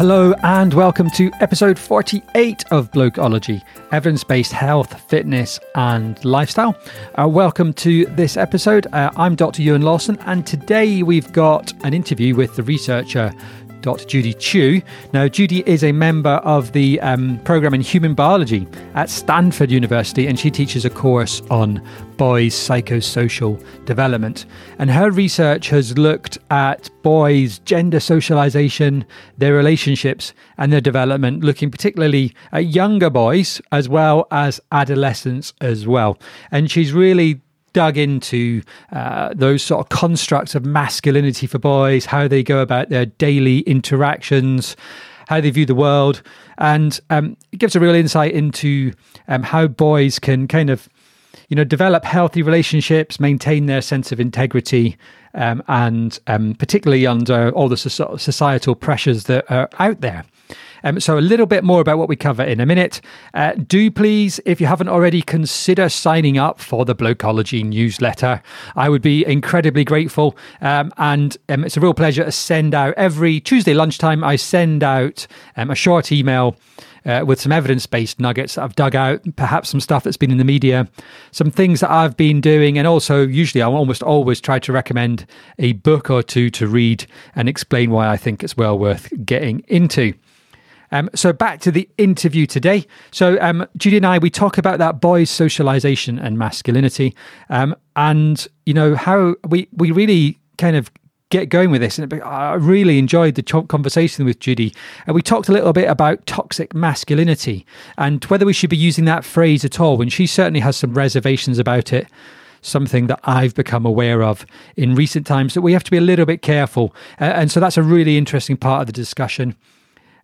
Hello and welcome to episode 48 of Blokeology, evidence based health, fitness, and lifestyle. Uh, welcome to this episode. Uh, I'm Dr. Ewan Lawson, and today we've got an interview with the researcher. Judy Chu. Now, Judy is a member of the um, program in human biology at Stanford University, and she teaches a course on boys' psychosocial development. And her research has looked at boys' gender socialization, their relationships, and their development, looking particularly at younger boys as well as adolescents as well. And she's really dug into uh, those sort of constructs of masculinity for boys, how they go about their daily interactions, how they view the world, and um, it gives a real insight into um, how boys can kind of, you know, develop healthy relationships, maintain their sense of integrity, um, and um, particularly under all the societal pressures that are out there. Um, so, a little bit more about what we cover in a minute. Uh, do please, if you haven't already, consider signing up for the Blokeology newsletter. I would be incredibly grateful. Um, and um, it's a real pleasure to send out every Tuesday lunchtime, I send out um, a short email. Uh, with some evidence based nuggets that I've dug out, perhaps some stuff that's been in the media, some things that I've been doing, and also usually I almost always try to recommend a book or two to read and explain why I think it's well worth getting into. Um, so back to the interview today. So um, Judy and I, we talk about that boys' socialization and masculinity, um, and you know how we we really kind of get going with this. And I really enjoyed the conversation with Judy. And we talked a little bit about toxic masculinity and whether we should be using that phrase at all. When she certainly has some reservations about it. Something that I've become aware of in recent times that we have to be a little bit careful. Uh, and so that's a really interesting part of the discussion.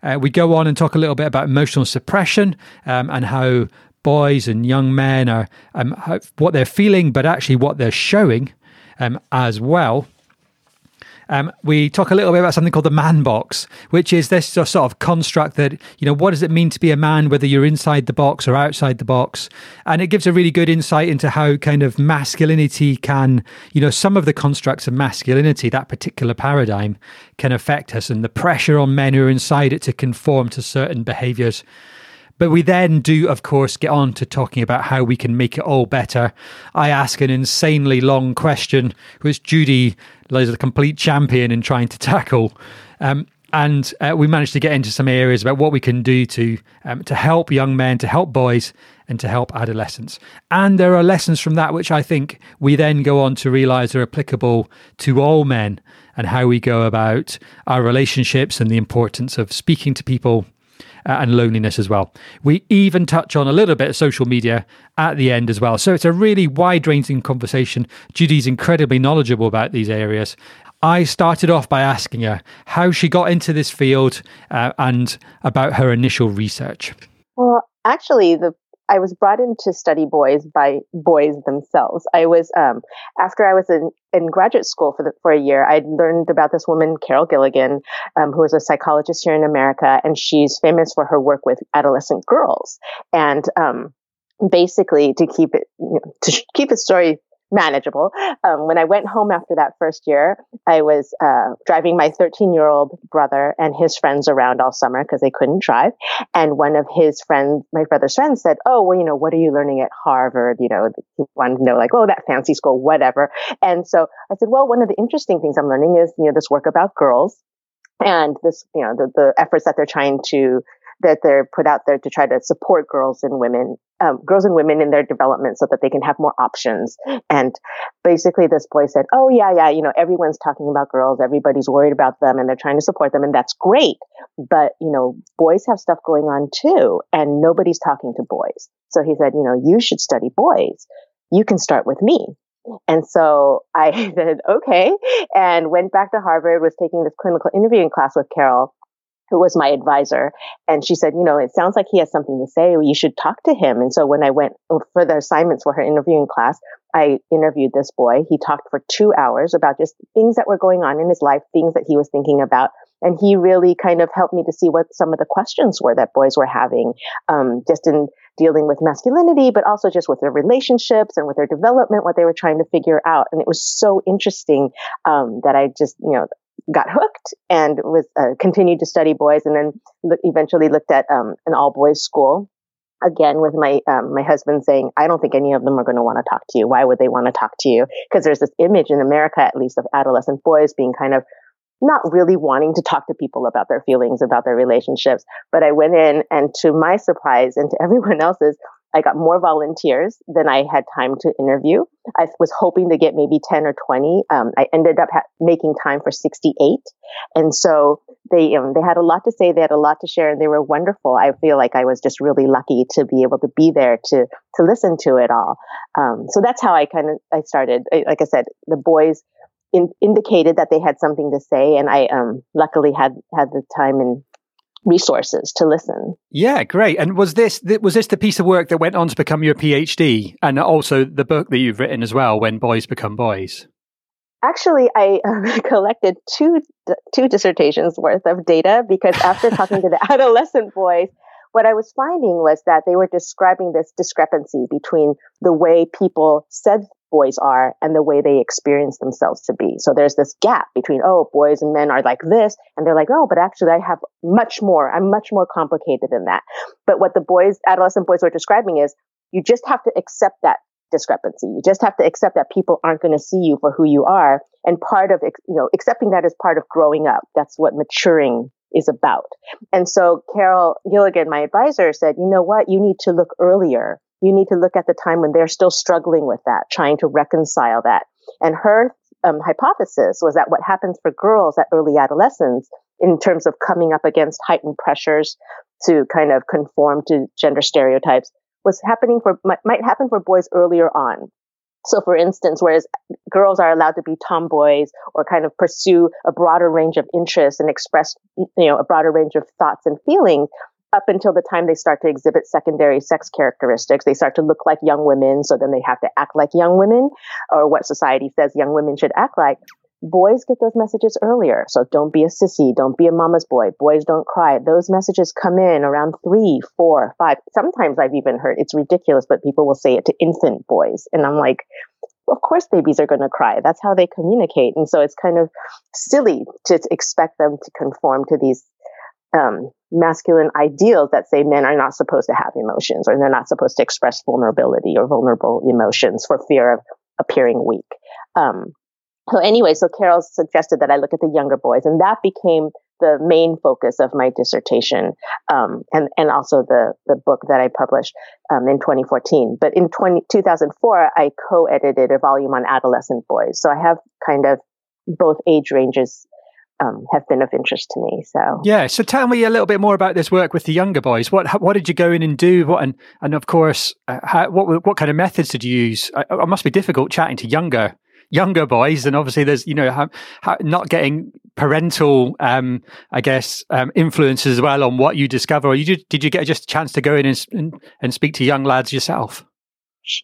Uh, we go on and talk a little bit about emotional suppression um, and how boys and young men are um, how, what they're feeling, but actually what they're showing um, as well. Um, we talk a little bit about something called the man box, which is this sort of construct that, you know, what does it mean to be a man, whether you're inside the box or outside the box? And it gives a really good insight into how kind of masculinity can, you know, some of the constructs of masculinity, that particular paradigm, can affect us and the pressure on men who are inside it to conform to certain behaviors. But we then do, of course, get on to talking about how we can make it all better. I ask an insanely long question, which Judy is a complete champion in trying to tackle. Um, and uh, we managed to get into some areas about what we can do to um, to help young men, to help boys, and to help adolescents. And there are lessons from that which I think we then go on to realize are applicable to all men and how we go about our relationships and the importance of speaking to people uh, and loneliness as well. We even touch on a little bit of social media at the end as well. So it's a really wide ranging conversation. Judy's incredibly knowledgeable about these areas. I started off by asking her how she got into this field uh, and about her initial research. Well, actually, the I was brought in to study boys by boys themselves. I was um, after I was in, in graduate school for the, for a year. I learned about this woman, Carol Gilligan, um, who is a psychologist here in America, and she's famous for her work with adolescent girls. And um, basically, to keep it you know, to keep the story manageable. Um, when I went home after that first year, I was uh, driving my 13 year old brother and his friends around all summer because they couldn't drive. And one of his friends, my brother's friends, said, "Oh, well, you know, what are you learning at Harvard? You know, he wanted to know, like, oh, that fancy school, whatever." And so I said, "Well, one of the interesting things I'm learning is, you know, this work about girls." And this, you know, the, the efforts that they're trying to that they're put out there to try to support girls and women, um, girls and women in their development so that they can have more options. And basically this boy said, Oh yeah, yeah, you know, everyone's talking about girls. Everybody's worried about them and they're trying to support them. And that's great. But, you know, boys have stuff going on too. And nobody's talking to boys. So he said, you know, you should study boys. You can start with me. And so I said, okay, and went back to Harvard, was taking this clinical interviewing class with Carol who was my advisor. And she said, you know, it sounds like he has something to say. You should talk to him. And so when I went for the assignments for her interviewing class, I interviewed this boy. He talked for two hours about just things that were going on in his life, things that he was thinking about. And he really kind of helped me to see what some of the questions were that boys were having, um, just in dealing with masculinity, but also just with their relationships and with their development, what they were trying to figure out. And it was so interesting um, that I just, you know, got hooked and was uh, continued to study boys, and then eventually looked at um, an all boys school. Again, with my um, my husband saying, "I don't think any of them are going to want to talk to you. Why would they want to talk to you?" Because there's this image in America, at least, of adolescent boys being kind of not really wanting to talk to people about their feelings, about their relationships. But I went in, and to my surprise and to everyone else's, I got more volunteers than I had time to interview. I was hoping to get maybe 10 or 20. Um, I ended up ha- making time for 68. And so they, um, they had a lot to say. They had a lot to share and they were wonderful. I feel like I was just really lucky to be able to be there to, to listen to it all. Um, so that's how I kind of, I started. Like I said, the boys in, indicated that they had something to say. And I, um, luckily had, had the time and resources to listen. Yeah, great. And was this was this the piece of work that went on to become your PhD, and also the book that you've written as well, "When Boys Become Boys"? Actually, I uh, collected two two dissertations worth of data because after talking to the adolescent boys, what I was finding was that they were describing this discrepancy between the way people said boys are and the way they experience themselves to be. So there's this gap between, oh, boys and men are like this. And they're like, oh, but actually I have much more. I'm much more complicated than that. But what the boys, adolescent boys were describing is you just have to accept that discrepancy. You just have to accept that people aren't going to see you for who you are. And part of, you know, accepting that is part of growing up. That's what maturing is about. And so Carol Gilligan, my advisor, said, you know what? You need to look earlier you need to look at the time when they're still struggling with that, trying to reconcile that. And her um, hypothesis was that what happens for girls at early adolescence in terms of coming up against heightened pressures to kind of conform to gender stereotypes was happening for might, might happen for boys earlier on. So, for instance, whereas girls are allowed to be tomboys or kind of pursue a broader range of interests and express, you know, a broader range of thoughts and feelings, up until the time they start to exhibit secondary sex characteristics, they start to look like young women. So then they have to act like young women or what society says young women should act like. Boys get those messages earlier. So don't be a sissy. Don't be a mama's boy. Boys don't cry. Those messages come in around three, four, five. Sometimes I've even heard it's ridiculous, but people will say it to infant boys. And I'm like, of course babies are going to cry. That's how they communicate. And so it's kind of silly to expect them to conform to these um, masculine ideals that say men are not supposed to have emotions or they're not supposed to express vulnerability or vulnerable emotions for fear of appearing weak. Um, so anyway, so Carol suggested that I look at the younger boys, and that became the main focus of my dissertation, um, and and also the the book that I published um, in 2014. But in 20, 2004, I co-edited a volume on adolescent boys, so I have kind of both age ranges um, have been of interest to me. So yeah. So tell me a little bit more about this work with the younger boys. What what did you go in and do? What and and of course, uh, how, what what kind of methods did you use? Uh, it must be difficult chatting to younger younger boys, and obviously there's you know how, how not getting parental, um, I guess, um, influences as well on what you discover. Or you did, did you get just a chance to go in and, and and speak to young lads yourself?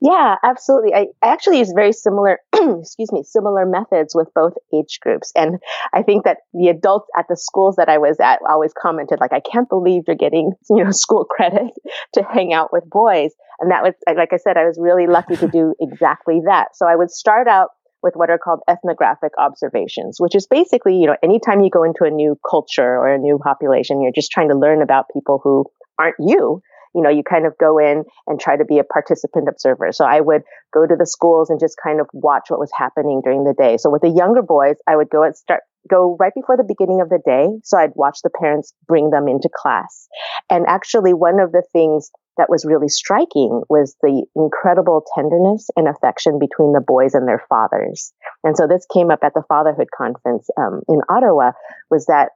Yeah, absolutely. I actually use very similar, excuse me, similar methods with both age groups. And I think that the adults at the schools that I was at always commented, like, I can't believe you're getting, you know, school credit to hang out with boys. And that was, like I said, I was really lucky to do exactly that. So I would start out with what are called ethnographic observations, which is basically, you know, anytime you go into a new culture or a new population, you're just trying to learn about people who aren't you you know, you kind of go in and try to be a participant observer. So I would go to the schools and just kind of watch what was happening during the day. So with the younger boys, I would go and start go right before the beginning of the day. So I'd watch the parents bring them into class. And actually one of the things that was really striking was the incredible tenderness and affection between the boys and their fathers. And so this came up at the fatherhood conference um, in Ottawa was that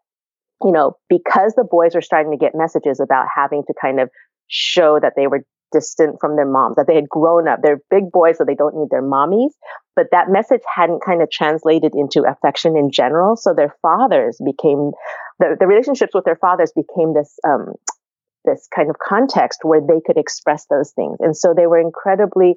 you know, because the boys were starting to get messages about having to kind of show that they were distant from their moms, that they had grown up. They're big boys, so they don't need their mommies. But that message hadn't kind of translated into affection in general. So their fathers became, the, the relationships with their fathers became this, um, this kind of context where they could express those things. And so they were incredibly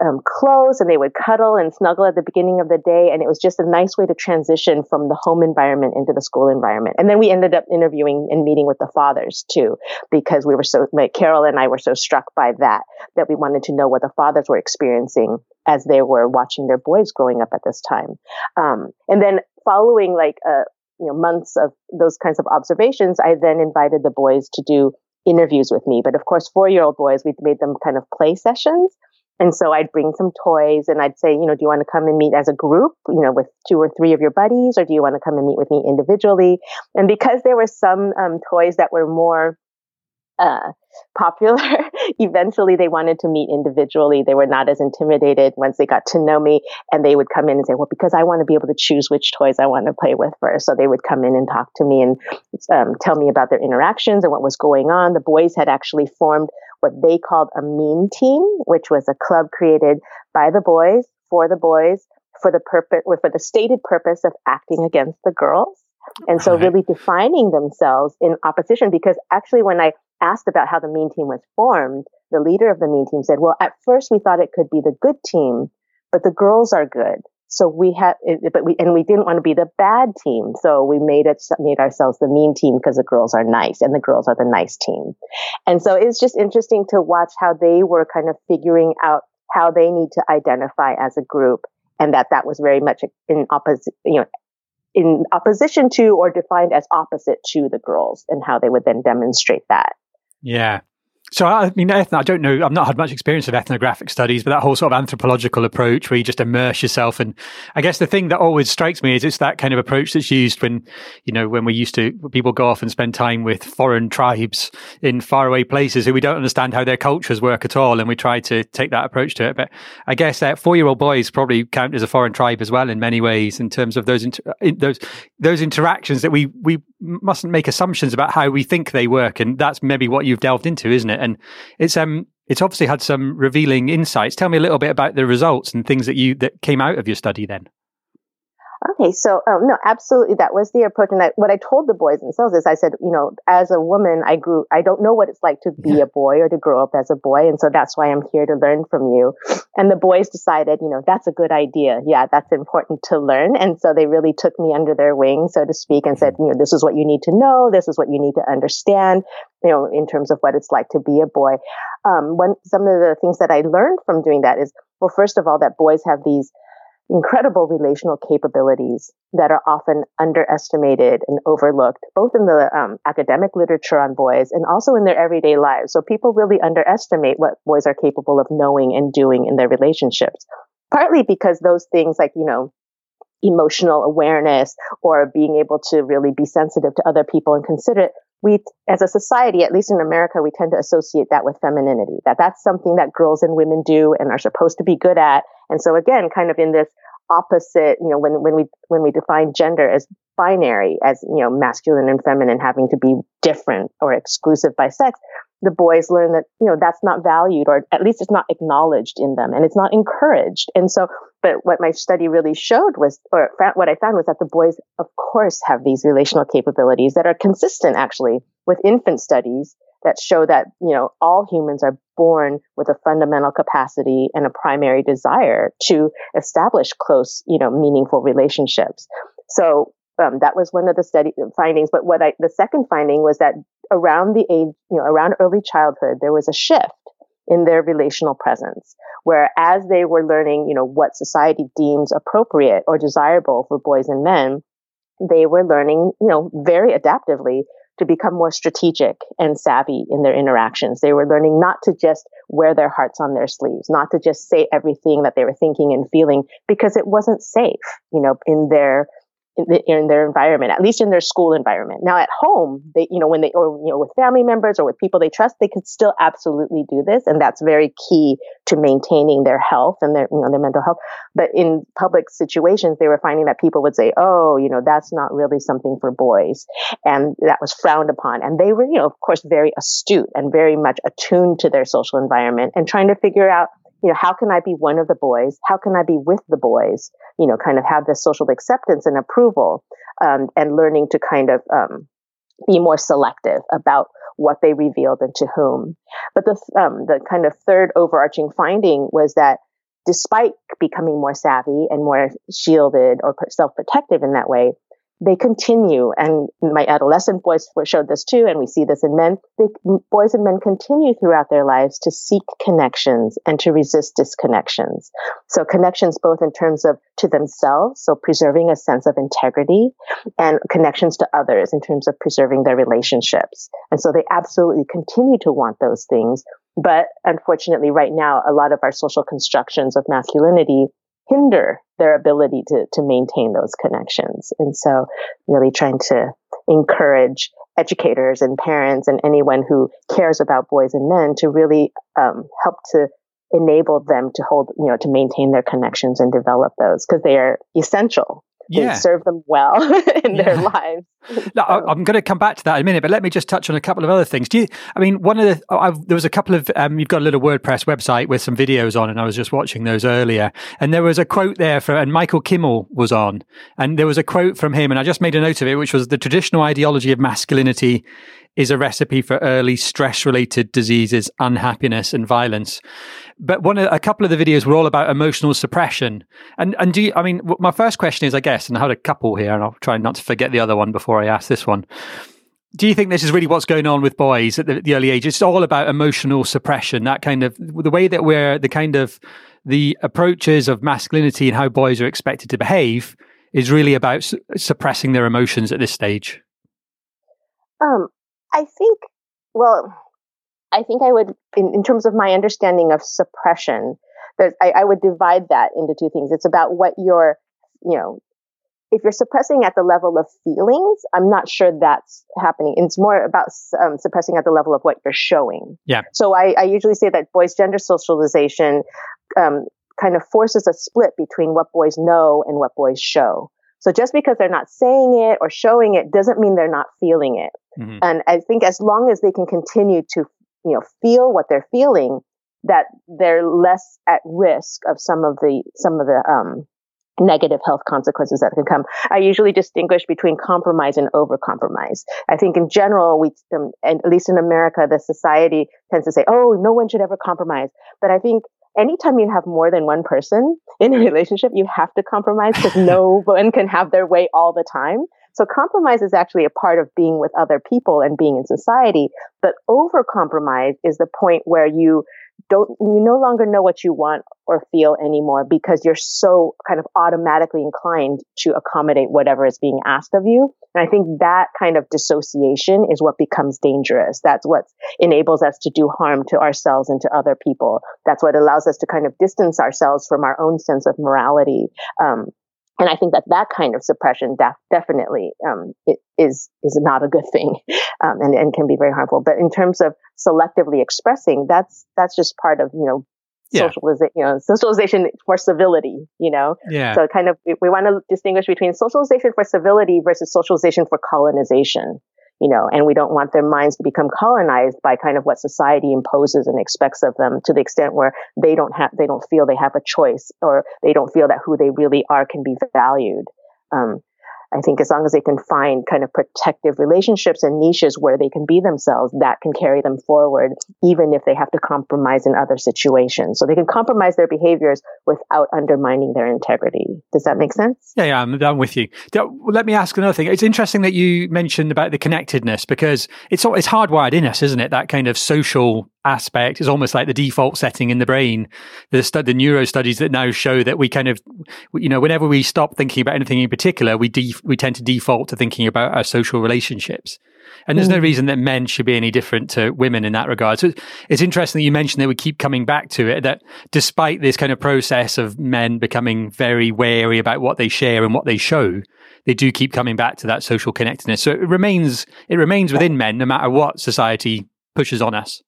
um, close and they would cuddle and snuggle at the beginning of the day. And it was just a nice way to transition from the home environment into the school environment. And then we ended up interviewing and meeting with the fathers too, because we were so, like Carol and I were so struck by that, that we wanted to know what the fathers were experiencing as they were watching their boys growing up at this time. Um, and then following like a, you know months of those kinds of observations, I then invited the boys to do interviews with me. But of course, four year old boys, we made them kind of play sessions. And so I'd bring some toys and I'd say, you know, do you want to come and meet as a group, you know, with two or three of your buddies, or do you want to come and meet with me individually? And because there were some um, toys that were more uh, popular. Eventually, they wanted to meet individually. They were not as intimidated once they got to know me, and they would come in and say, "Well, because I want to be able to choose which toys I want to play with first. So they would come in and talk to me and um, tell me about their interactions and what was going on. The boys had actually formed what they called a mean team, which was a club created by the boys for the boys for the purpose, for the stated purpose of acting against the girls. And so really defining themselves in opposition because actually when I asked about how the mean team was formed, the leader of the mean team said, well, at first we thought it could be the good team, but the girls are good. So we had, but we, and we didn't want to be the bad team. So we made it, made ourselves the mean team because the girls are nice and the girls are the nice team. And so it's just interesting to watch how they were kind of figuring out how they need to identify as a group and that that was very much in opposite, you know, in opposition to or defined as opposite to the girls and how they would then demonstrate that. Yeah. So I mean, ethno, I don't know. I've not had much experience of ethnographic studies, but that whole sort of anthropological approach where you just immerse yourself, and I guess the thing that always strikes me is it's that kind of approach that's used when, you know, when we used to people go off and spend time with foreign tribes in faraway places who we don't understand how their cultures work at all, and we try to take that approach to it. But I guess that four-year-old boys probably count as a foreign tribe as well in many ways in terms of those inter- those those interactions that we we mustn't make assumptions about how we think they work, and that's maybe what you've delved into, isn't it? and it's um it's obviously had some revealing insights. Tell me a little bit about the results and things that you that came out of your study then. Okay, so um, no, absolutely, that was the approach. And I, what I told the boys themselves is, I said, you know, as a woman, I grew, I don't know what it's like to be a boy or to grow up as a boy, and so that's why I'm here to learn from you. And the boys decided, you know, that's a good idea. Yeah, that's important to learn, and so they really took me under their wing, so to speak, and said, you know, this is what you need to know, this is what you need to understand, you know, in terms of what it's like to be a boy. Um, one, some of the things that I learned from doing that is, well, first of all, that boys have these incredible relational capabilities that are often underestimated and overlooked, both in the um, academic literature on boys and also in their everyday lives. So people really underestimate what boys are capable of knowing and doing in their relationships, partly because those things like, you know, emotional awareness or being able to really be sensitive to other people and considerate we as a society at least in america we tend to associate that with femininity that that's something that girls and women do and are supposed to be good at and so again kind of in this opposite you know when when we when we define gender as binary as you know masculine and feminine having to be different or exclusive by sex the boys learn that you know that's not valued or at least it's not acknowledged in them and it's not encouraged. And so but what my study really showed was or what i found was that the boys of course have these relational capabilities that are consistent actually with infant studies that show that you know all humans are born with a fundamental capacity and a primary desire to establish close you know meaningful relationships so um, that was one of the study findings. But what I, the second finding was that around the age, you know, around early childhood, there was a shift in their relational presence, where as they were learning, you know, what society deems appropriate or desirable for boys and men, they were learning, you know, very adaptively to become more strategic and savvy in their interactions. They were learning not to just wear their hearts on their sleeves, not to just say everything that they were thinking and feeling because it wasn't safe, you know, in their in, the, in, their environment, at least in their school environment. Now at home, they, you know, when they, or, you know, with family members or with people they trust, they could still absolutely do this. And that's very key to maintaining their health and their, you know, their mental health. But in public situations, they were finding that people would say, oh, you know, that's not really something for boys. And that was frowned upon. And they were, you know, of course, very astute and very much attuned to their social environment and trying to figure out you know, how can I be one of the boys? How can I be with the boys? You know, kind of have this social acceptance and approval, um, and learning to kind of um, be more selective about what they revealed and to whom. But the um, the kind of third overarching finding was that despite becoming more savvy and more shielded or self protective in that way, they continue. And my adolescent boys showed this too, and we see this in men. They, boys and men continue throughout their lives to seek connections and to resist disconnections. So connections both in terms of to themselves, so preserving a sense of integrity, and connections to others in terms of preserving their relationships. And so they absolutely continue to want those things. But unfortunately, right now, a lot of our social constructions of masculinity hinder their ability to, to maintain those connections. And so really trying to encourage educators and parents and anyone who cares about boys and men to really um, help to enable them to hold, you know, to maintain their connections and develop those because they are essential yeah. serve them well in yeah. their lives. No, I'm going to come back to that in a minute, but let me just touch on a couple of other things. Do you? I mean, one of the I've, there was a couple of um, you've got a little WordPress website with some videos on, and I was just watching those earlier, and there was a quote there for and Michael Kimmel was on, and there was a quote from him, and I just made a note of it, which was the traditional ideology of masculinity is a recipe for early stress related diseases, unhappiness, and violence. But one, a couple of the videos were all about emotional suppression. And and do you, I mean, my first question is, I guess, and I had a couple here, and I'll try not to forget the other one before I ask this one. Do you think this is really what's going on with boys at the, the early age? It's all about emotional suppression, that kind of the way that we're the kind of the approaches of masculinity and how boys are expected to behave is really about su- suppressing their emotions at this stage. Um, I think, well, I think I would, in, in terms of my understanding of suppression, I, I would divide that into two things. It's about what you're, you know, if you're suppressing at the level of feelings, I'm not sure that's happening. It's more about um, suppressing at the level of what you're showing. Yeah. So I, I usually say that boys' gender socialization um, kind of forces a split between what boys know and what boys show. So just because they're not saying it or showing it doesn't mean they're not feeling it. Mm-hmm. And I think as long as they can continue to, you know, feel what they're feeling, that they're less at risk of some of the some of the um, negative health consequences that can come. I usually distinguish between compromise and overcompromise. I think in general, we, um, and at least in America, the society tends to say, "Oh, no one should ever compromise." But I think anytime you have more than one person in a relationship, you have to compromise because no one can have their way all the time. So compromise is actually a part of being with other people and being in society. But over compromise is the point where you don't, you no longer know what you want or feel anymore because you're so kind of automatically inclined to accommodate whatever is being asked of you. And I think that kind of dissociation is what becomes dangerous. That's what enables us to do harm to ourselves and to other people. That's what allows us to kind of distance ourselves from our own sense of morality. Um, and I think that that kind of suppression def- definitely um, is is not a good thing, um, and and can be very harmful. But in terms of selectively expressing, that's that's just part of you know yeah. socialization, you know, socialization for civility, you know? Yeah. So kind of, we, we want to distinguish between socialization for civility versus socialization for colonization you know, and we don't want their minds to become colonized by kind of what society imposes and expects of them to the extent where they don't have, they don't feel they have a choice or they don't feel that who they really are can be valued. Um, I think as long as they can find kind of protective relationships and niches where they can be themselves, that can carry them forward, even if they have to compromise in other situations. So they can compromise their behaviors without undermining their integrity. Does that make sense? Yeah, yeah, I'm, I'm with you. Let me ask another thing. It's interesting that you mentioned about the connectedness because it's it's hardwired in us, isn't it? That kind of social aspect is almost like the default setting in the brain. The, the neuro studies that now show that we kind of, you know, whenever we stop thinking about anything in particular, we def- we tend to default to thinking about our social relationships. And there's mm. no reason that men should be any different to women in that regard. So it's interesting that you mentioned that we keep coming back to it, that despite this kind of process of men becoming very wary about what they share and what they show, they do keep coming back to that social connectedness. So it remains, it remains within men no matter what society pushes on us.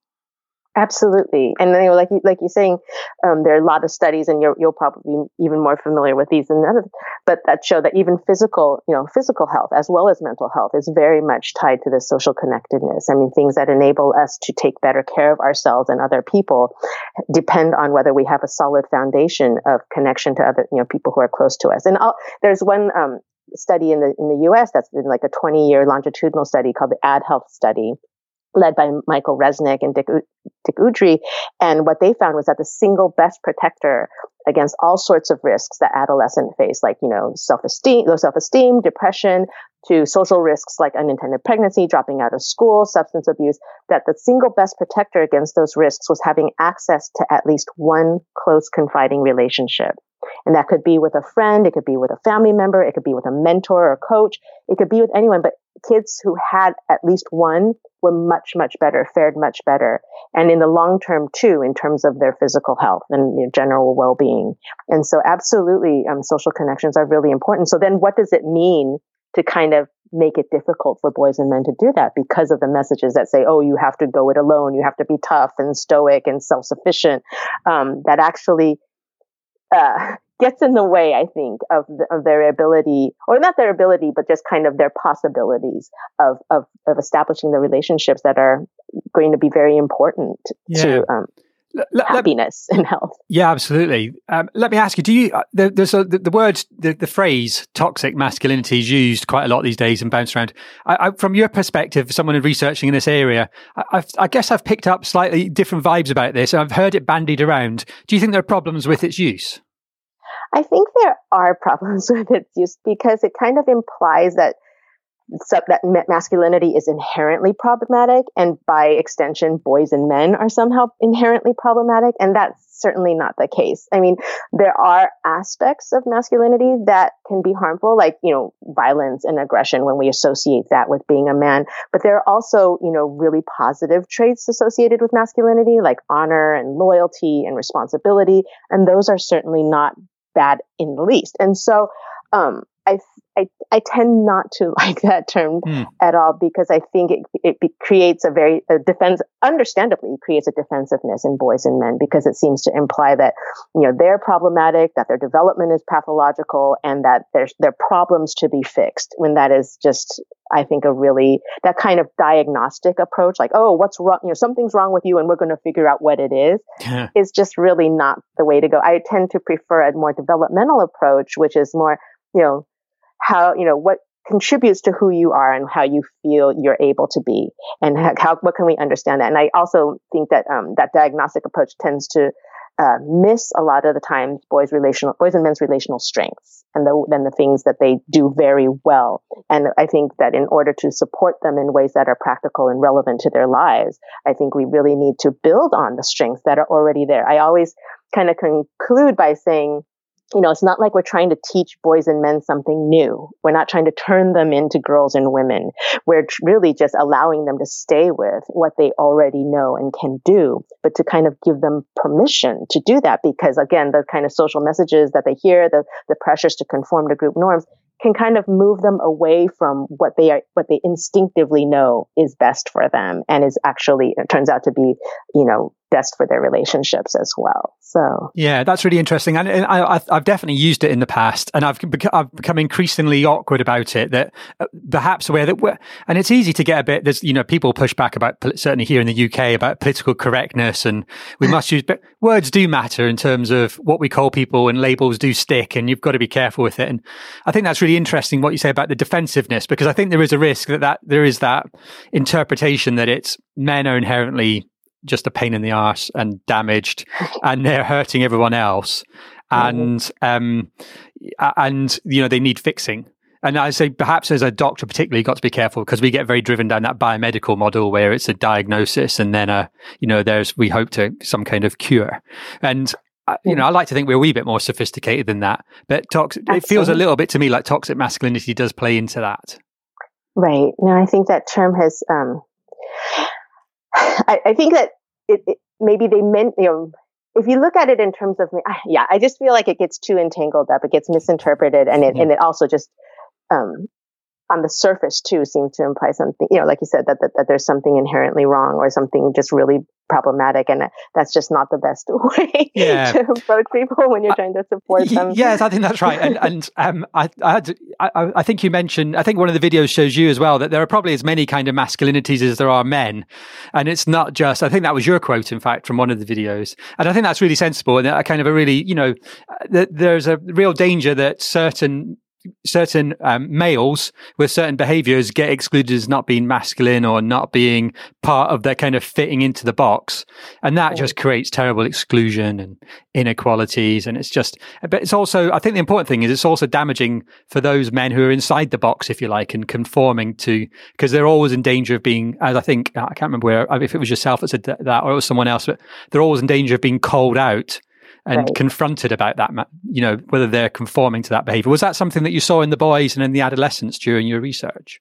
Absolutely, and you know, like you, like you're saying, um, there are a lot of studies, and you're you'll probably be even more familiar with these than others, but that show that even physical, you know, physical health as well as mental health is very much tied to this social connectedness. I mean, things that enable us to take better care of ourselves and other people depend on whether we have a solid foundation of connection to other, you know, people who are close to us. And I'll, there's one um, study in the in the U.S. that's been like a 20 year longitudinal study called the Ad Health Study led by Michael Resnick and Dick, Dick Udry. And what they found was that the single best protector against all sorts of risks that adolescents face, like, you know, self-esteem, low self-esteem, depression, to social risks like unintended pregnancy, dropping out of school, substance abuse, that the single best protector against those risks was having access to at least one close confiding relationship. And that could be with a friend, it could be with a family member, it could be with a mentor or coach, it could be with anyone, but kids who had at least one were much, much better, fared much better. And in the long term too, in terms of their physical health and you know, general well-being. And so absolutely, um, social connections are really important. So then what does it mean to kind of make it difficult for boys and men to do that because of the messages that say, oh, you have to go it alone, you have to be tough and stoic and self sufficient, um, that actually uh, gets in the way, I think, of, the, of their ability, or not their ability, but just kind of their possibilities of, of, of establishing the relationships that are going to be very important yeah. to um, let, happiness and health. Yeah, absolutely. Um, let me ask you: Do you? Uh, there's a, the, the word, the, the phrase "toxic masculinity" is used quite a lot these days and bounced around. I, I, from your perspective, someone researching in this area, I, I, guess I've picked up slightly different vibes about this. I've heard it bandied around. Do you think there are problems with its use? I think there are problems with its use because it kind of implies that that masculinity is inherently problematic and by extension boys and men are somehow inherently problematic and that's certainly not the case. I mean there are aspects of masculinity that can be harmful like you know violence and aggression when we associate that with being a man but there are also you know really positive traits associated with masculinity like honor and loyalty and responsibility and those are certainly not bad in the least. And so um, I, I, I tend not to like that term mm. at all because I think it, it be, creates a very a defense, understandably creates a defensiveness in boys and men because it seems to imply that, you know, they're problematic, that their development is pathological and that there's, there are problems to be fixed when that is just, I think a really, that kind of diagnostic approach, like, oh, what's wrong? You know, something's wrong with you and we're going to figure out what it is, is just really not the way to go. I tend to prefer a more developmental approach, which is more, you know, how, you know, what contributes to who you are and how you feel you're able to be and how, what can we understand that? And i also think that um, that diagnostic approach tends to uh, miss a lot of the times boys relational boys and men's relational strengths and the, then the things that they do very well. And i think that in order to support them in ways that are practical and relevant to their lives i think we really need to build on the strengths that are already there. I always kind of conclude by saying you know, it's not like we're trying to teach boys and men something new. We're not trying to turn them into girls and women. We're really just allowing them to stay with what they already know and can do, but to kind of give them permission to do that because again, the kind of social messages that they hear, the, the pressures to conform to group norms can kind of move them away from what they are, what they instinctively know is best for them and is actually, it turns out to be, you know, best for their relationships as well. So yeah, that's really interesting, and, I, have definitely used it in the past, and I've become, I've become increasingly awkward about it. That uh, perhaps where that we're, and it's easy to get a bit. There's you know people push back about certainly here in the UK about political correctness, and we must use. But words do matter in terms of what we call people, and labels do stick, and you've got to be careful with it. And I think that's really interesting what you say about the defensiveness, because I think there is a risk that that there is that interpretation that it's men are inherently just a pain in the ass and damaged, and they're hurting everyone else, and um, and you know they need fixing. And I say perhaps as a doctor, particularly, got to be careful because we get very driven down that biomedical model where it's a diagnosis and then a you know there's we hope to some kind of cure. And uh, you know, I like to think we're a wee bit more sophisticated than that. But toxic, it feels a little bit to me like toxic masculinity does play into that. Right. No, I think that term has um, I, I think that it, it, maybe they meant, you know, if you look at it in terms of, yeah, I just feel like it gets too entangled up. It gets misinterpreted, and it and it also just um, on the surface too seems to imply something. You know, like you said, that that, that there's something inherently wrong or something just really problematic and that's just not the best way yeah. to approach people when you're trying to support them yes i think that's right and, and um, I, I, had to, I, I, think you mentioned i think one of the videos shows you as well that there are probably as many kind of masculinities as there are men and it's not just i think that was your quote in fact from one of the videos and i think that's really sensible and kind of a really you know th- there's a real danger that certain certain um, males with certain behaviors get excluded as not being masculine or not being part of their kind of fitting into the box. And that just creates terrible exclusion and inequalities. And it's just, but it's also, I think the important thing is it's also damaging for those men who are inside the box, if you like, and conforming to, because they're always in danger of being, as I think, I can't remember where, if it was yourself that said that or it was someone else, but they're always in danger of being called out and right. confronted about that, you know, whether they're conforming to that behavior. Was that something that you saw in the boys and in the adolescents during your research?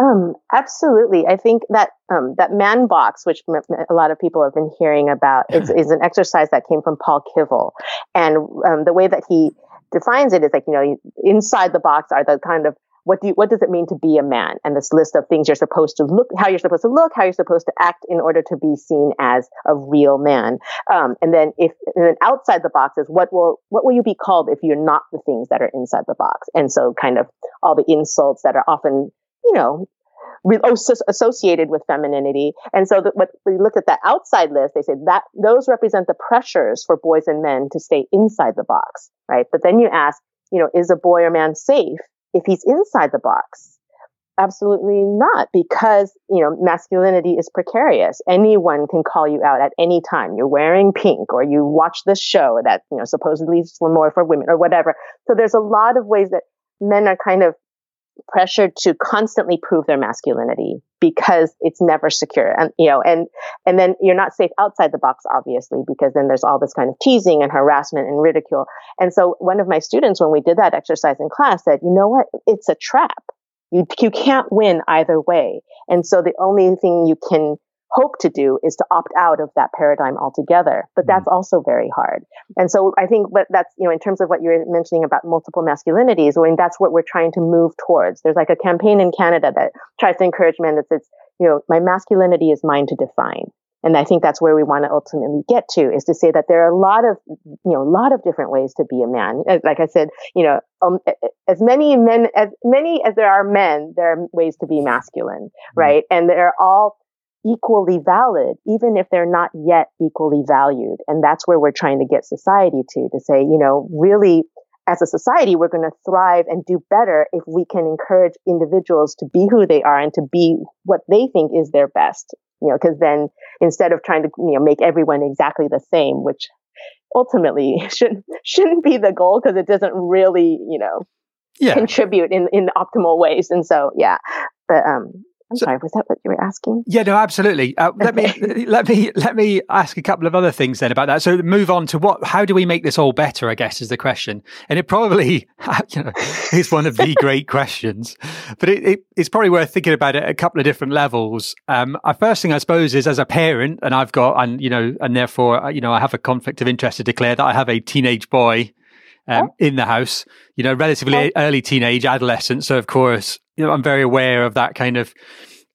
Um, absolutely. I think that um, that man box, which a lot of people have been hearing about, is, is an exercise that came from Paul Kivel, and um, the way that he defines it is like you know inside the box are the kind of what do you, what does it mean to be a man? And this list of things you're supposed to look, how you're supposed to look, how you're supposed to act in order to be seen as a real man. Um, and then if, and then outside the box is what will, what will you be called if you're not the things that are inside the box? And so kind of all the insults that are often, you know, associated with femininity. And so that what we looked at that outside list, they say that those represent the pressures for boys and men to stay inside the box, right? But then you ask, you know, is a boy or man safe if he's inside the box? Absolutely not, because, you know, masculinity is precarious. Anyone can call you out at any time. You're wearing pink or you watch this show that, you know, supposedly is more for women or whatever. So there's a lot of ways that men are kind of pressured to constantly prove their masculinity because it's never secure. And you know and and then you're not safe outside the box obviously because then there's all this kind of teasing and harassment and ridicule. And so one of my students when we did that exercise in class said you know what? It's a trap. You you can't win either way. And so the only thing you can hope to do is to opt out of that paradigm altogether. But that's mm-hmm. also very hard. And so I think what that's, you know, in terms of what you're mentioning about multiple masculinities, I mean, that's what we're trying to move towards. There's like a campaign in Canada that tries to encourage men that says, you know, my masculinity is mine to define. And I think that's where we want to ultimately get to is to say that there are a lot of, you know, a lot of different ways to be a man. Like I said, you know, um, as many men, as many as there are men, there are ways to be masculine, mm-hmm. right? And they're all equally valid, even if they're not yet equally valued. And that's where we're trying to get society to, to say, you know, really, as a society, we're going to thrive and do better if we can encourage individuals to be who they are and to be what they think is their best. You know, because then instead of trying to, you know, make everyone exactly the same, which ultimately shouldn't shouldn't be the goal because it doesn't really, you know, yeah. contribute in in optimal ways. And so, yeah, but um, I'm so, sorry, was that what you were asking? Yeah, no, absolutely. Uh, let me let me let me ask a couple of other things then about that. So move on to what? How do we make this all better? I guess is the question, and it probably you know is one of the great questions, but it, it, it's probably worth thinking about it at a couple of different levels. Um, our first thing I suppose is as a parent, and I've got and you know, and therefore uh, you know I have a conflict of interest to declare that I have a teenage boy um, oh. in the house, you know, relatively oh. early teenage, adolescent. So, of course, you know, I'm very aware of that kind of,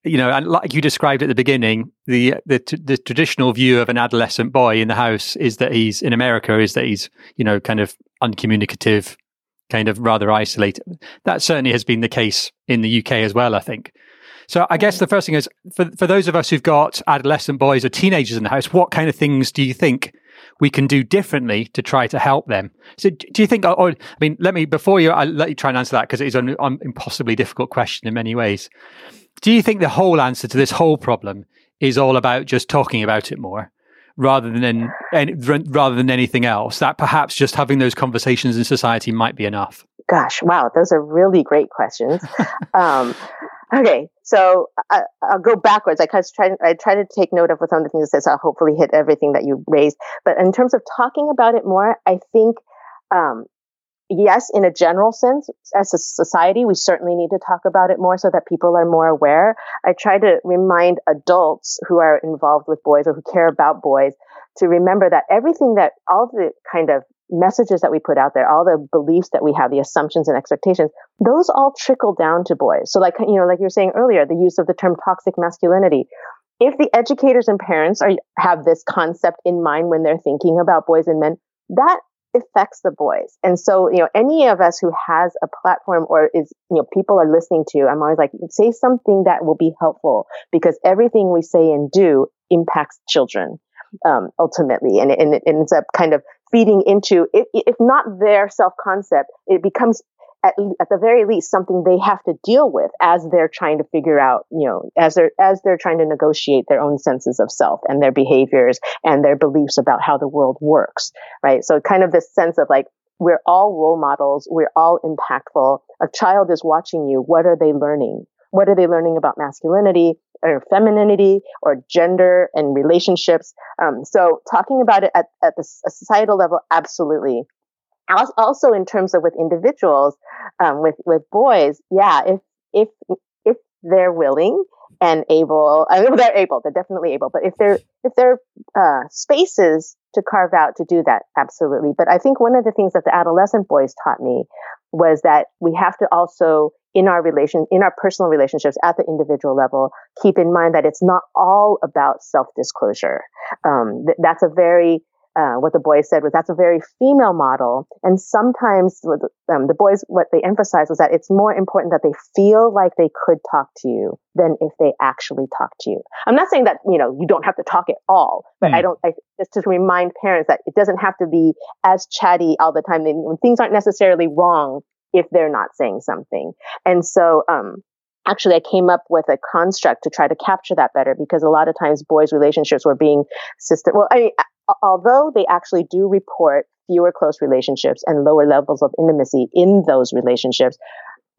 you know, and like you described at the beginning, the, the the traditional view of an adolescent boy in the house is that he's in America is that he's, you know, kind of uncommunicative, kind of rather isolated. That certainly has been the case in the UK as well, I think. So I guess the first thing is for for those of us who've got adolescent boys or teenagers in the house, what kind of things do you think we can do differently to try to help them. So, do you think? Or, I mean, let me before you, I'll let you try and answer that because it is an, an impossibly difficult question in many ways. Do you think the whole answer to this whole problem is all about just talking about it more? rather than rather than anything else that perhaps just having those conversations in society might be enough gosh wow those are really great questions um, Okay, so I, will go backwards. I kind of try, I try to take note of what some of the things that said, so I'll hopefully hit everything that you raised. But in terms of talking about it more, I think, um, yes, in a general sense, as a society, we certainly need to talk about it more so that people are more aware. I try to remind adults who are involved with boys or who care about boys to remember that everything that all the kind of messages that we put out there, all the beliefs that we have, the assumptions and expectations, those all trickle down to boys. So like, you know, like you were saying earlier, the use of the term toxic masculinity. If the educators and parents are, have this concept in mind when they're thinking about boys and men, that affects the boys. And so, you know, any of us who has a platform or is, you know, people are listening to, I'm always like, say something that will be helpful because everything we say and do impacts children um, ultimately, and, and it ends up kind of feeding into if, if not their self concept, it becomes at, at the very least something they have to deal with as they're trying to figure out, you know, as they're as they're trying to negotiate their own senses of self and their behaviors and their beliefs about how the world works, right? So kind of this sense of like we're all role models, we're all impactful. A child is watching you. What are they learning? What are they learning about masculinity or femininity or gender and relationships? Um, so talking about it at, at the societal level, absolutely also in terms of with individuals, um, with with boys, yeah, if if if they're willing and able, I mean, they're able, they're definitely able. But if they're if they're uh, spaces to carve out to do that, absolutely. But I think one of the things that the adolescent boys taught me was that we have to also in our relation in our personal relationships at the individual level keep in mind that it's not all about self disclosure um, th- that's a very uh, what the boys said was that's a very female model. And sometimes um, the boys, what they emphasized was that it's more important that they feel like they could talk to you than if they actually talk to you. I'm not saying that, you know, you don't have to talk at all, but mm. I don't, I, just to remind parents that it doesn't have to be as chatty all the time. When things aren't necessarily wrong if they're not saying something. And so, um, actually I came up with a construct to try to capture that better because a lot of times boys' relationships were being system. Well, I mean, although they actually do report fewer close relationships and lower levels of intimacy in those relationships,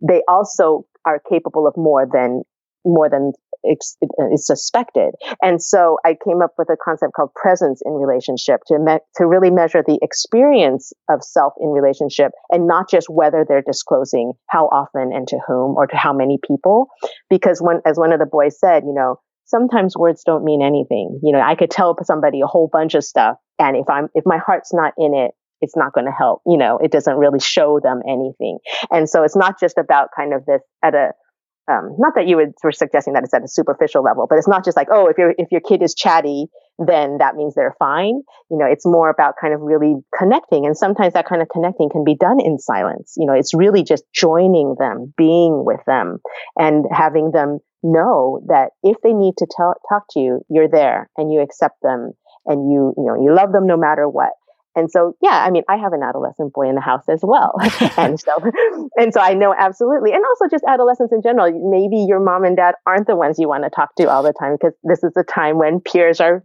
they also are capable of more than more than is suspected. And so I came up with a concept called presence in relationship to me- to really measure the experience of self in relationship and not just whether they're disclosing how often and to whom or to how many people. Because when, as one of the boys said, you know, sometimes words don't mean anything. You know, I could tell somebody a whole bunch of stuff and if I'm, if my heart's not in it, it's not going to help. You know, it doesn't really show them anything. And so it's not just about kind of this at a, um, not that you would, were suggesting that it's at a superficial level, but it's not just like, oh, if your if your kid is chatty, then that means they're fine. You know, it's more about kind of really connecting, and sometimes that kind of connecting can be done in silence. You know, it's really just joining them, being with them, and having them know that if they need to tell, talk to you, you're there and you accept them and you, you know, you love them no matter what. And so, yeah, I mean, I have an adolescent boy in the house as well. and so, and so I know absolutely. And also just adolescents in general. Maybe your mom and dad aren't the ones you want to talk to all the time because this is a time when peers are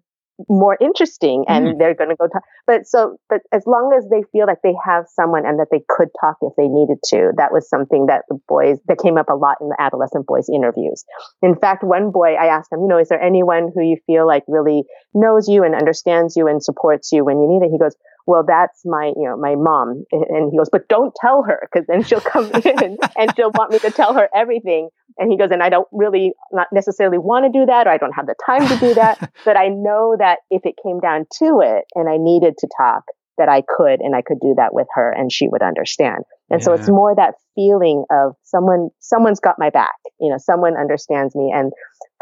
more interesting and mm. they're going to go talk. But so, but as long as they feel like they have someone and that they could talk if they needed to, that was something that the boys, that came up a lot in the adolescent boys interviews. In fact, one boy, I asked him, you know, is there anyone who you feel like really knows you and understands you and supports you when you need it? He goes, well, that's my, you know, my mom. And he goes, but don't tell her because then she'll come in and she'll want me to tell her everything. And he goes, and I don't really not necessarily want to do that or I don't have the time to do that. but I know that if it came down to it and I needed to talk, that I could and I could do that with her and she would understand. And yeah. so it's more that feeling of someone, someone's got my back, you know, someone understands me. And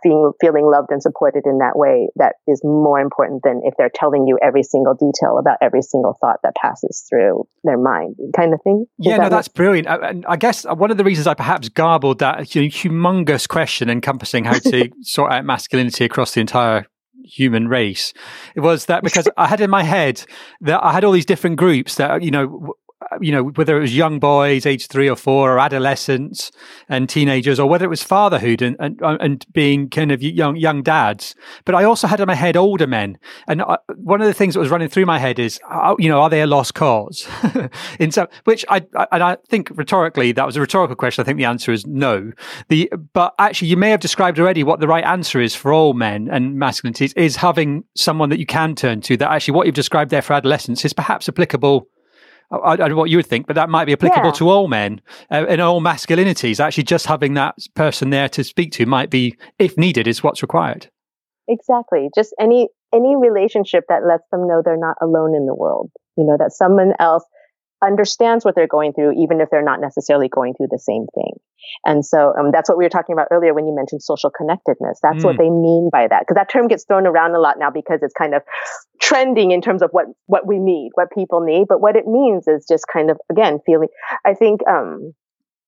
feeling, feeling loved and supported in that way that is more important than if they're telling you every single detail about every single thought that passes through their mind kind of thing. yeah, that no, that's brilliant. And I guess uh, one of the reasons I perhaps garbled that humongous question encompassing how to sort out masculinity across the entire human race it was that because I had in my head that I had all these different groups that you know you know, whether it was young boys, age three or four, or adolescents and teenagers, or whether it was fatherhood and, and, and being kind of young, young dads. But I also had in my head older men. And I, one of the things that was running through my head is, uh, you know, are they a lost cause? in some, which I, I, and I think rhetorically, that was a rhetorical question. I think the answer is no. The, but actually, you may have described already what the right answer is for all men and masculinities is having someone that you can turn to that actually what you've described there for adolescence is perhaps applicable I, don't know what you would think, but that might be applicable yeah. to all men uh, and all masculinities. Actually, just having that person there to speak to might be, if needed, is what's required. Exactly. Just any any relationship that lets them know they're not alone in the world. You know that someone else understands what they're going through, even if they're not necessarily going through the same thing. And so um, that's what we were talking about earlier when you mentioned social connectedness. That's mm. what they mean by that. Because that term gets thrown around a lot now because it's kind of trending in terms of what, what we need, what people need. But what it means is just kind of, again, feeling, I think, um,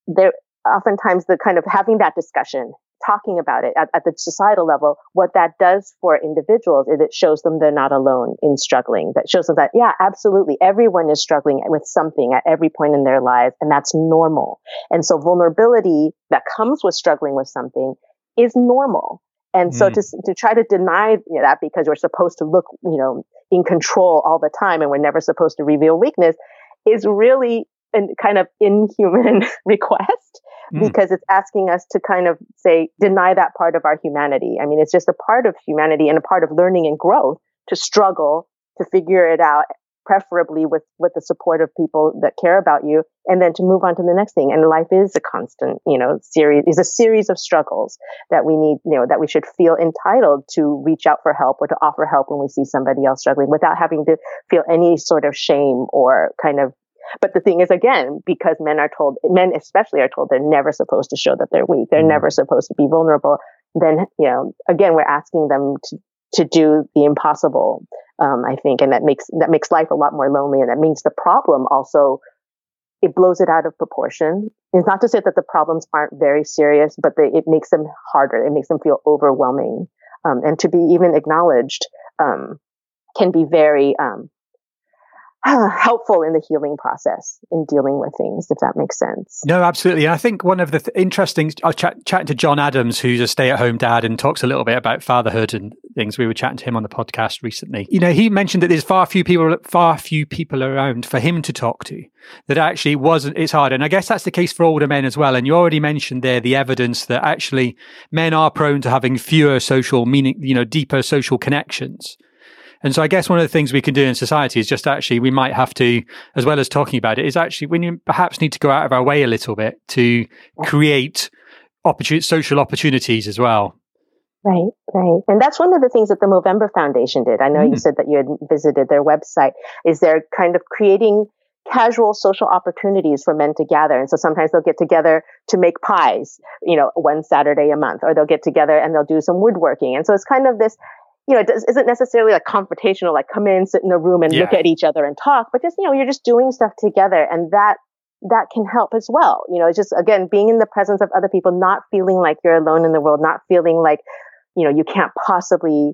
there, oftentimes the kind of having that discussion talking about it at, at, the societal level, what that does for individuals is it shows them they're not alone in struggling. That shows them that, yeah, absolutely, everyone is struggling with something at every point in their lives, and that's normal. And so vulnerability that comes with struggling with something is normal. And so mm. to, to try to deny that because we're supposed to look, you know, in control all the time and we're never supposed to reveal weakness is really a kind of inhuman request mm. because it's asking us to kind of say, deny that part of our humanity. I mean, it's just a part of humanity and a part of learning and growth to struggle to figure it out preferably with with the support of people that care about you and then to move on to the next thing and life is a constant you know series is a series of struggles that we need you know that we should feel entitled to reach out for help or to offer help when we see somebody else struggling without having to feel any sort of shame or kind of but the thing is again because men are told men especially are told they're never supposed to show that they're weak they're mm-hmm. never supposed to be vulnerable then you know again we're asking them to to do the impossible um, I think, and that makes that makes life a lot more lonely, and that means the problem also it blows it out of proportion. It's not to say that the problems aren't very serious, but they, it makes them harder. It makes them feel overwhelming, um, and to be even acknowledged um, can be very um, helpful in the healing process in dealing with things, if that makes sense. No, absolutely. And I think one of the th- interesting, I was chat, chatting to John Adams, who's a stay at home dad and talks a little bit about fatherhood and things. We were chatting to him on the podcast recently. You know, he mentioned that there's far few people, far few people around for him to talk to. That actually wasn't, it's hard. And I guess that's the case for older men as well. And you already mentioned there the evidence that actually men are prone to having fewer social meaning, you know, deeper social connections. And so I guess one of the things we can do in society is just actually, we might have to, as well as talking about it, is actually when you perhaps need to go out of our way a little bit to create opportun- social opportunities as well. Right, right. And that's one of the things that the Movember Foundation did. I know mm. you said that you had visited their website. Is they're kind of creating casual social opportunities for men to gather. And so sometimes they'll get together to make pies, you know, one Saturday a month, or they'll get together and they'll do some woodworking. And so it's kind of this you know, it does, isn't necessarily like confrontational, like come in, sit in a room and yeah. look at each other and talk, but just, you know, you're just doing stuff together and that, that can help as well. You know, it's just, again, being in the presence of other people, not feeling like you're alone in the world, not feeling like, you know, you can't possibly,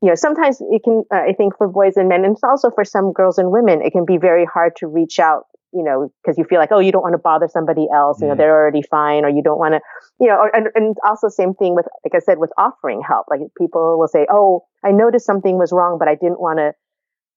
you know, sometimes it can, uh, I think for boys and men, and also for some girls and women, it can be very hard to reach out you know, because you feel like, oh, you don't want to bother somebody else, you know, mm. they're already fine, or you don't want to, you know, or, and, and also same thing with, like I said, with offering help. Like people will say, oh, I noticed something was wrong, but I didn't want to,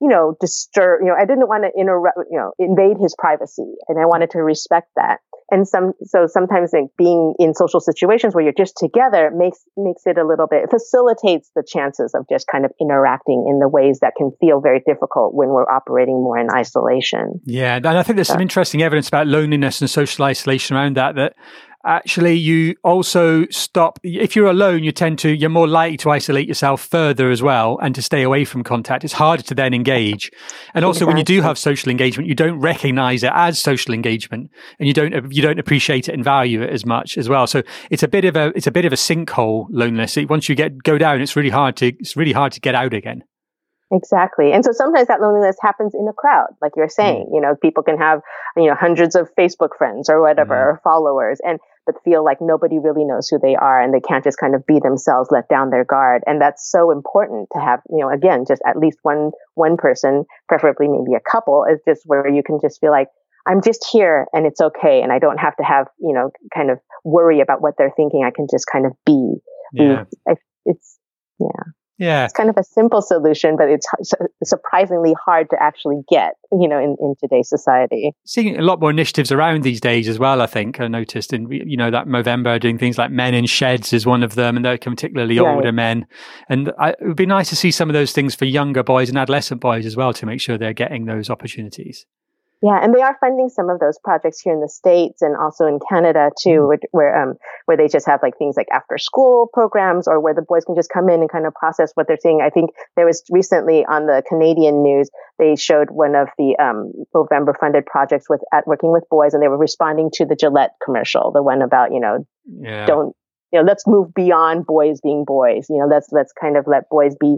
you know, disturb, you know, I didn't want to interrupt, you know, invade his privacy, and I wanted to respect that and some so sometimes like being in social situations where you're just together makes makes it a little bit facilitates the chances of just kind of interacting in the ways that can feel very difficult when we're operating more in isolation yeah and i think there's so. some interesting evidence about loneliness and social isolation around that that actually you also stop if you're alone you tend to you're more likely to isolate yourself further as well and to stay away from contact it's harder to then engage and also exactly. when you do have social engagement you don't recognize it as social engagement and you don't you don't appreciate it and value it as much as well so it's a bit of a it's a bit of a sinkhole loneliness once you get go down it's really hard to it's really hard to get out again Exactly. And so sometimes that loneliness happens in a crowd, like you're saying, mm. you know, people can have, you know, hundreds of Facebook friends or whatever, mm. or followers, and, but feel like nobody really knows who they are and they can't just kind of be themselves, let down their guard. And that's so important to have, you know, again, just at least one, one person, preferably maybe a couple, is just where you can just feel like, I'm just here and it's okay. And I don't have to have, you know, kind of worry about what they're thinking. I can just kind of be. Yeah. It's, yeah. Yeah. It's kind of a simple solution, but it's surprisingly hard to actually get, you know, in, in today's society. Seeing a lot more initiatives around these days as well, I think. I noticed in, you know, that Movember doing things like Men in Sheds is one of them, and they're particularly right. older men. And I, it would be nice to see some of those things for younger boys and adolescent boys as well to make sure they're getting those opportunities. Yeah, and they are funding some of those projects here in the states and also in Canada too, mm-hmm. where um, where they just have like things like after school programs or where the boys can just come in and kind of process what they're seeing. I think there was recently on the Canadian news they showed one of the um, Movember funded projects with at working with boys, and they were responding to the Gillette commercial, the one about you know yeah. don't you know let's move beyond boys being boys. You know let's let's kind of let boys be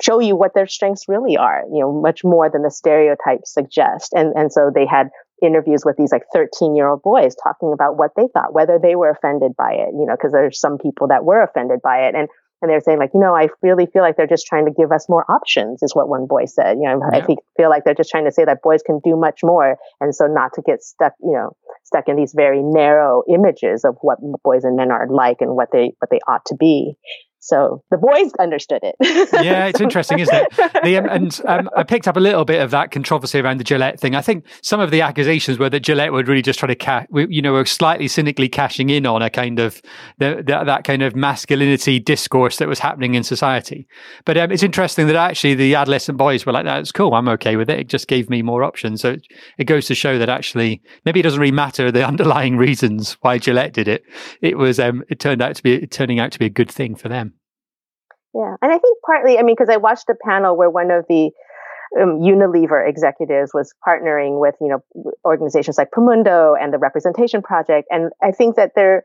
show you what their strengths really are, you know, much more than the stereotypes suggest. And, and so they had interviews with these like 13 year old boys talking about what they thought, whether they were offended by it, you know, because there's some people that were offended by it. And and they're saying like, you know, I really feel like they're just trying to give us more options, is what one boy said. You know, yeah. I think feel like they're just trying to say that boys can do much more, and so not to get stuck, you know, stuck in these very narrow images of what boys and men are like and what they what they ought to be. So the boys understood it. yeah, it's interesting, isn't it? The, um, and um, I picked up a little bit of that controversy around the Gillette thing. I think some of the accusations were that Gillette would really just try to, ca- you know, were slightly cynically cashing in on a kind of the, the, that kind of masculinity discourse that was happening in society. But um, it's interesting that actually the adolescent boys were like, "That's cool. I'm okay with it. It just gave me more options." So it, it goes to show that actually maybe it doesn't really matter the underlying reasons why Gillette did it. It was um, it turned out to be turning out to be a good thing for them. Yeah. And I think partly, I mean, because I watched a panel where one of the um, Unilever executives was partnering with, you know, organizations like Promundo and the Representation Project. And I think that there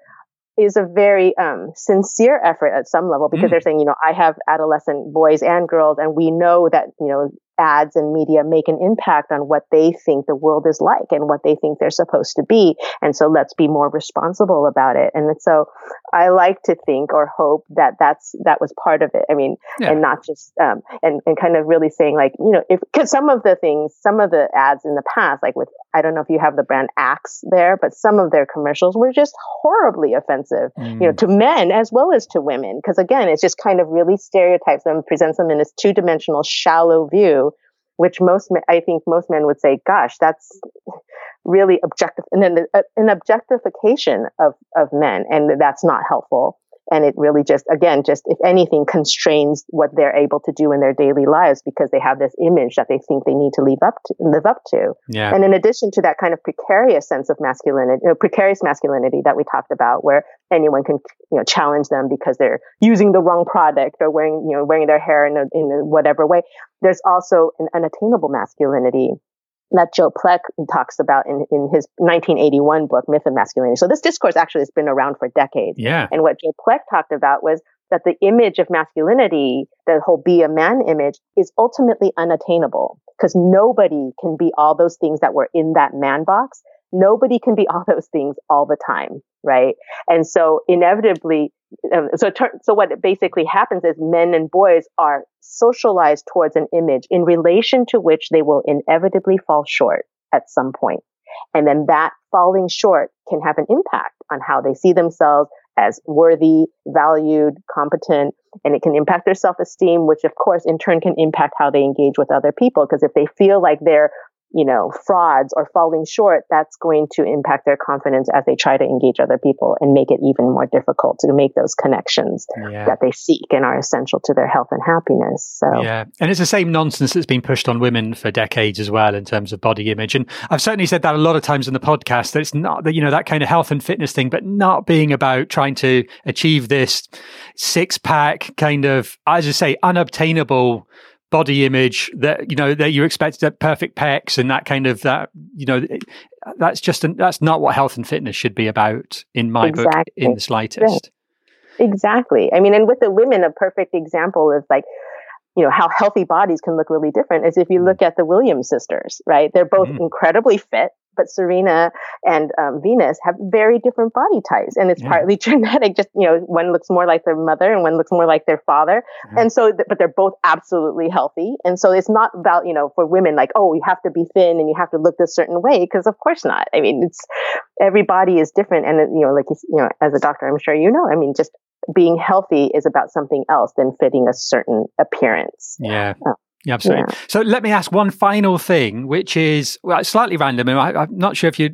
is a very um, sincere effort at some level because mm. they're saying, you know, I have adolescent boys and girls, and we know that, you know, ads and media make an impact on what they think the world is like and what they think they're supposed to be. And so let's be more responsible about it. And so I like to think or hope that that's, that was part of it. I mean, yeah. and not just, um, and, and kind of really saying like, you know, if, cause some of the things, some of the ads in the past, like with, I don't know if you have the brand Axe there, but some of their commercials were just horribly offensive, mm. you know, mm. to men as well as to women. Cause again, it's just kind of really stereotypes them, presents them in this two dimensional, shallow view which most I think most men would say, "Gosh, that's really objective," and then an objectification of of men, and that's not helpful and it really just again just if anything constrains what they're able to do in their daily lives because they have this image that they think they need to live up to live up to yeah. and in addition to that kind of precarious sense of masculinity you know, precarious masculinity that we talked about where anyone can you know challenge them because they're using the wrong product or wearing you know wearing their hair in a, in a whatever way there's also an unattainable masculinity that Joe Pleck talks about in, in his 1981 book, Myth of Masculinity. So this discourse actually has been around for decades. Yeah. And what Joe Pleck talked about was that the image of masculinity, the whole be a man image, is ultimately unattainable because nobody can be all those things that were in that man box. Nobody can be all those things all the time, right? And so inevitably, um, so so what basically happens is men and boys are socialized towards an image in relation to which they will inevitably fall short at some point. And then that falling short can have an impact on how they see themselves as worthy, valued, competent, and it can impact their self-esteem, which of course in turn can impact how they engage with other people. Because if they feel like they're you know, frauds or falling short, that's going to impact their confidence as they try to engage other people and make it even more difficult to make those connections yeah. that they seek and are essential to their health and happiness. So, yeah. And it's the same nonsense that's been pushed on women for decades as well in terms of body image. And I've certainly said that a lot of times in the podcast that it's not that, you know, that kind of health and fitness thing, but not being about trying to achieve this six pack kind of, as I say, unobtainable body image that you know that you expect that perfect pecs and that kind of that you know that's just an, that's not what health and fitness should be about in my exactly. book in the slightest. Exactly. I mean and with the women a perfect example is like you know how healthy bodies can look really different is if you mm. look at the williams sisters right they're both mm. incredibly fit but Serena and um, Venus have very different body types, and it's yeah. partly genetic. Just you know, one looks more like their mother, and one looks more like their father, yeah. and so, th- but they're both absolutely healthy. And so, it's not about you know for women like oh you have to be thin and you have to look this certain way because of course not. I mean, it's every body is different, and you know, like you know, as a doctor, I'm sure you know. I mean, just being healthy is about something else than fitting a certain appearance. Yeah. Uh, yeah, absolutely. Yeah. So let me ask one final thing, which is well, slightly random. and I, am not sure if you,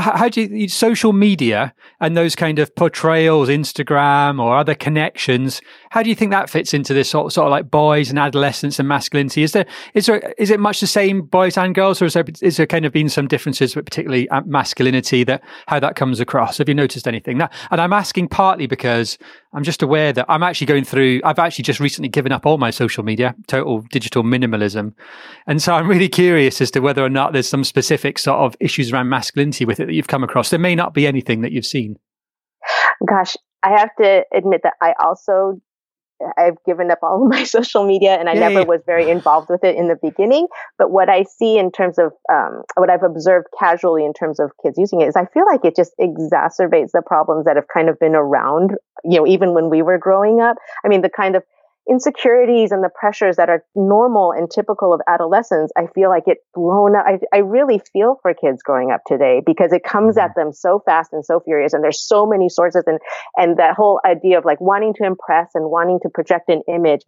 how do you, social media and those kind of portrayals, Instagram or other connections, how do you think that fits into this sort, sort of like boys and adolescence and masculinity? Is there, is there, is it much the same boys and girls or is there, is there kind of been some differences, but particularly uh, masculinity that, how that comes across? Have you noticed anything? That, and I'm asking partly because I'm just aware that I'm actually going through, I've actually just recently given up all my social media, total digital minimalism. And so I'm really curious as to whether or not there's some specific sort of issues around masculinity with it that you've come across. There may not be anything that you've seen. Gosh, I have to admit that I also I've given up all of my social media and I never was very involved with it in the beginning. But what I see in terms of um, what I've observed casually in terms of kids using it is I feel like it just exacerbates the problems that have kind of been around, you know, even when we were growing up. I mean, the kind of insecurities and the pressures that are normal and typical of adolescence, I feel like it blown up. I, I really feel for kids growing up today because it comes at mm-hmm. them so fast and so furious. And there's so many sources and, and that whole idea of like wanting to impress and wanting to project an image.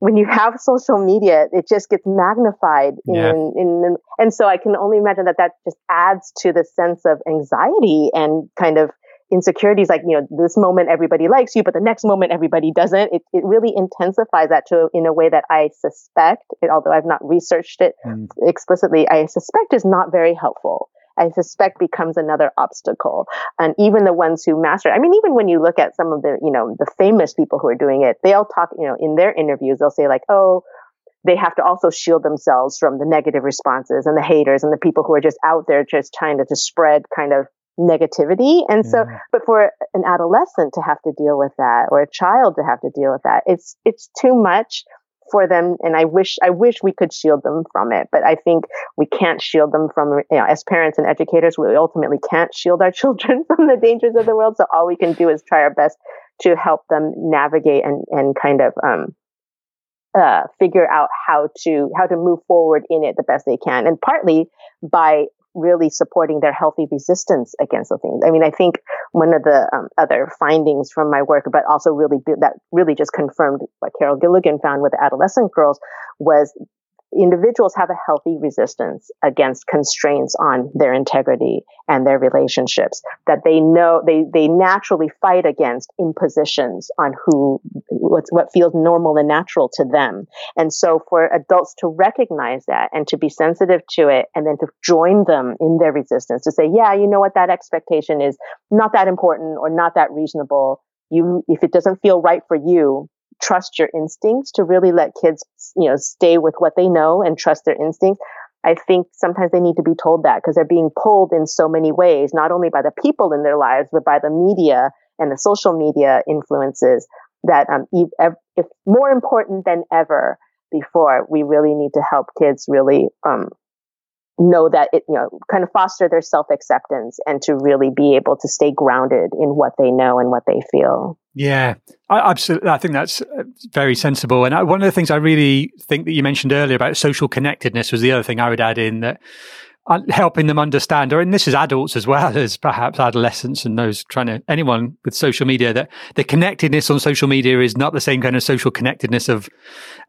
When you have social media, it just gets magnified in, yeah. in, in, and so I can only imagine that that just adds to the sense of anxiety and kind of insecurities like you know this moment everybody likes you but the next moment everybody doesn't it, it really intensifies that to in a way that i suspect although i've not researched it mm. explicitly i suspect is not very helpful I suspect becomes another obstacle. And even the ones who master, I mean, even when you look at some of the, you know, the famous people who are doing it, they all talk, you know, in their interviews, they'll say like, oh, they have to also shield themselves from the negative responses and the haters and the people who are just out there just trying to, to spread kind of negativity. And so, mm. but for an adolescent to have to deal with that or a child to have to deal with that, it's, it's too much for them. And I wish, I wish we could shield them from it, but I think we can't shield them from, you know, as parents and educators, we ultimately can't shield our children from the dangers of the world. So all we can do is try our best to help them navigate and, and kind of, um, uh, figure out how to how to move forward in it the best they can, and partly by really supporting their healthy resistance against the things. I mean, I think one of the um, other findings from my work, but also really that really just confirmed what Carol Gilligan found with adolescent girls was individuals have a healthy resistance against constraints on their integrity and their relationships that they know they they naturally fight against impositions on who what's what feels normal and natural to them. And so for adults to recognize that and to be sensitive to it and then to join them in their resistance to say yeah you know what? That expectation is not that important or not that reasonable. You if it doesn't feel right for you trust your instincts to really let kids, you know, stay with what they know and trust their instincts. I think sometimes they need to be told that because they're being pulled in so many ways, not only by the people in their lives, but by the media and the social media influences that, um, if, more important than ever before, we really need to help kids really, um, know that it, you know, kind of foster their self acceptance and to really be able to stay grounded in what they know and what they feel. Yeah, I, absolutely. I think that's uh, very sensible. And I, one of the things I really think that you mentioned earlier about social connectedness was the other thing I would add in that uh, helping them understand, or and this is adults as well as perhaps adolescents and those trying to anyone with social media that the connectedness on social media is not the same kind of social connectedness of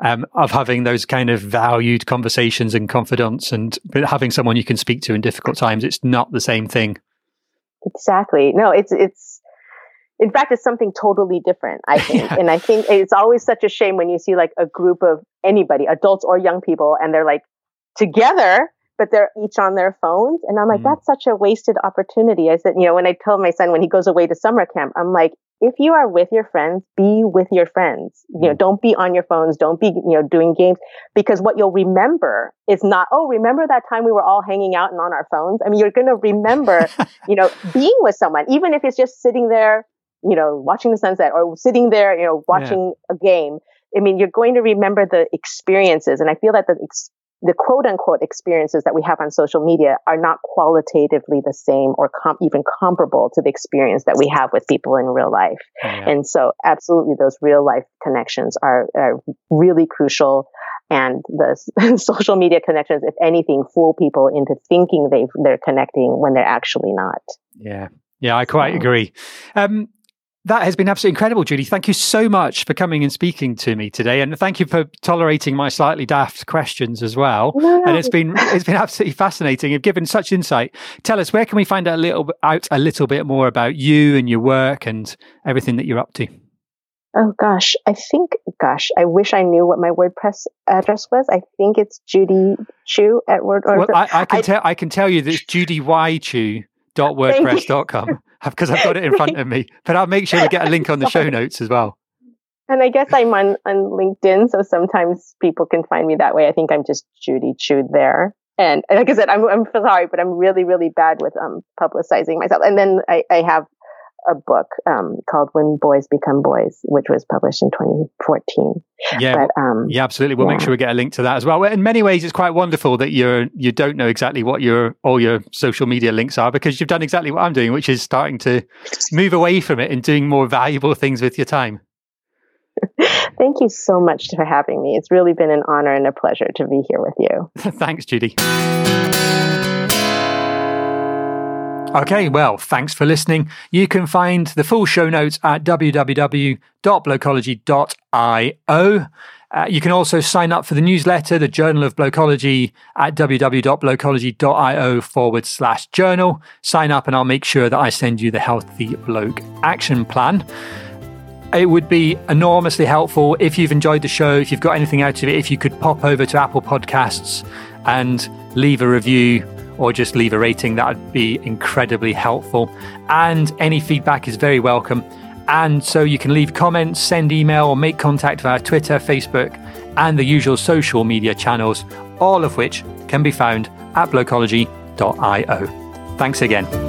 um, of having those kind of valued conversations and confidence and having someone you can speak to in difficult times. It's not the same thing. Exactly. No, it's it's in fact, it's something totally different, I think. Yeah. And I think it's always such a shame when you see like a group of anybody, adults or young people, and they're like together, but they're each on their phones. And I'm like, mm. that's such a wasted opportunity. I said, you know, when I tell my son when he goes away to summer camp, I'm like, if you are with your friends, be with your friends. You know, mm. don't be on your phones. Don't be, you know, doing games because what you'll remember is not, oh, remember that time we were all hanging out and on our phones. I mean, you're going to remember, you know, being with someone, even if it's just sitting there you know, watching the sunset or sitting there, you know, watching yeah. a game. I mean, you're going to remember the experiences. And I feel that the, ex- the quote unquote experiences that we have on social media are not qualitatively the same or com- even comparable to the experience that we have with people in real life. Yeah. And so absolutely those real life connections are, are really crucial. And the social media connections, if anything, fool people into thinking they they're connecting when they're actually not. Yeah. Yeah, I quite agree. Um, that has been absolutely incredible, Judy. Thank you so much for coming and speaking to me today, and thank you for tolerating my slightly daft questions as well. And it's been it's been absolutely fascinating. You've given such insight. Tell us where can we find out a little out a little bit more about you and your work and everything that you're up to. Oh gosh, I think gosh, I wish I knew what my WordPress address was. I think it's Judy Chu at Word. Well, I, I can I, tell I can tell you that it's Judy Y Chu dot wordpress.com because I've got it in front of me. But I'll make sure we get a link on the show notes as well. And I guess I'm on, on LinkedIn, so sometimes people can find me that way. I think I'm just Judy Chu there. And like I said, I'm, I'm sorry, but I'm really, really bad with um, publicizing myself. And then I, I have a book um, called When Boys Become Boys, which was published in 2014. Yeah, but, um, yeah, absolutely. We'll yeah. make sure we get a link to that as well. In many ways, it's quite wonderful that you're you don't know exactly what your all your social media links are because you've done exactly what I'm doing, which is starting to move away from it and doing more valuable things with your time. Thank you so much for having me. It's really been an honor and a pleasure to be here with you. Thanks, Judy. Okay, well, thanks for listening. You can find the full show notes at www.blokology.io. Uh, you can also sign up for the newsletter, the Journal of Blokology, at www.blokology.io forward slash journal. Sign up and I'll make sure that I send you the Healthy Bloke Action Plan. It would be enormously helpful if you've enjoyed the show, if you've got anything out of it, if you could pop over to Apple Podcasts and leave a review or just leave a rating. That would be incredibly helpful. And any feedback is very welcome. And so you can leave comments, send email, or make contact via Twitter, Facebook, and the usual social media channels, all of which can be found at blokology.io. Thanks again.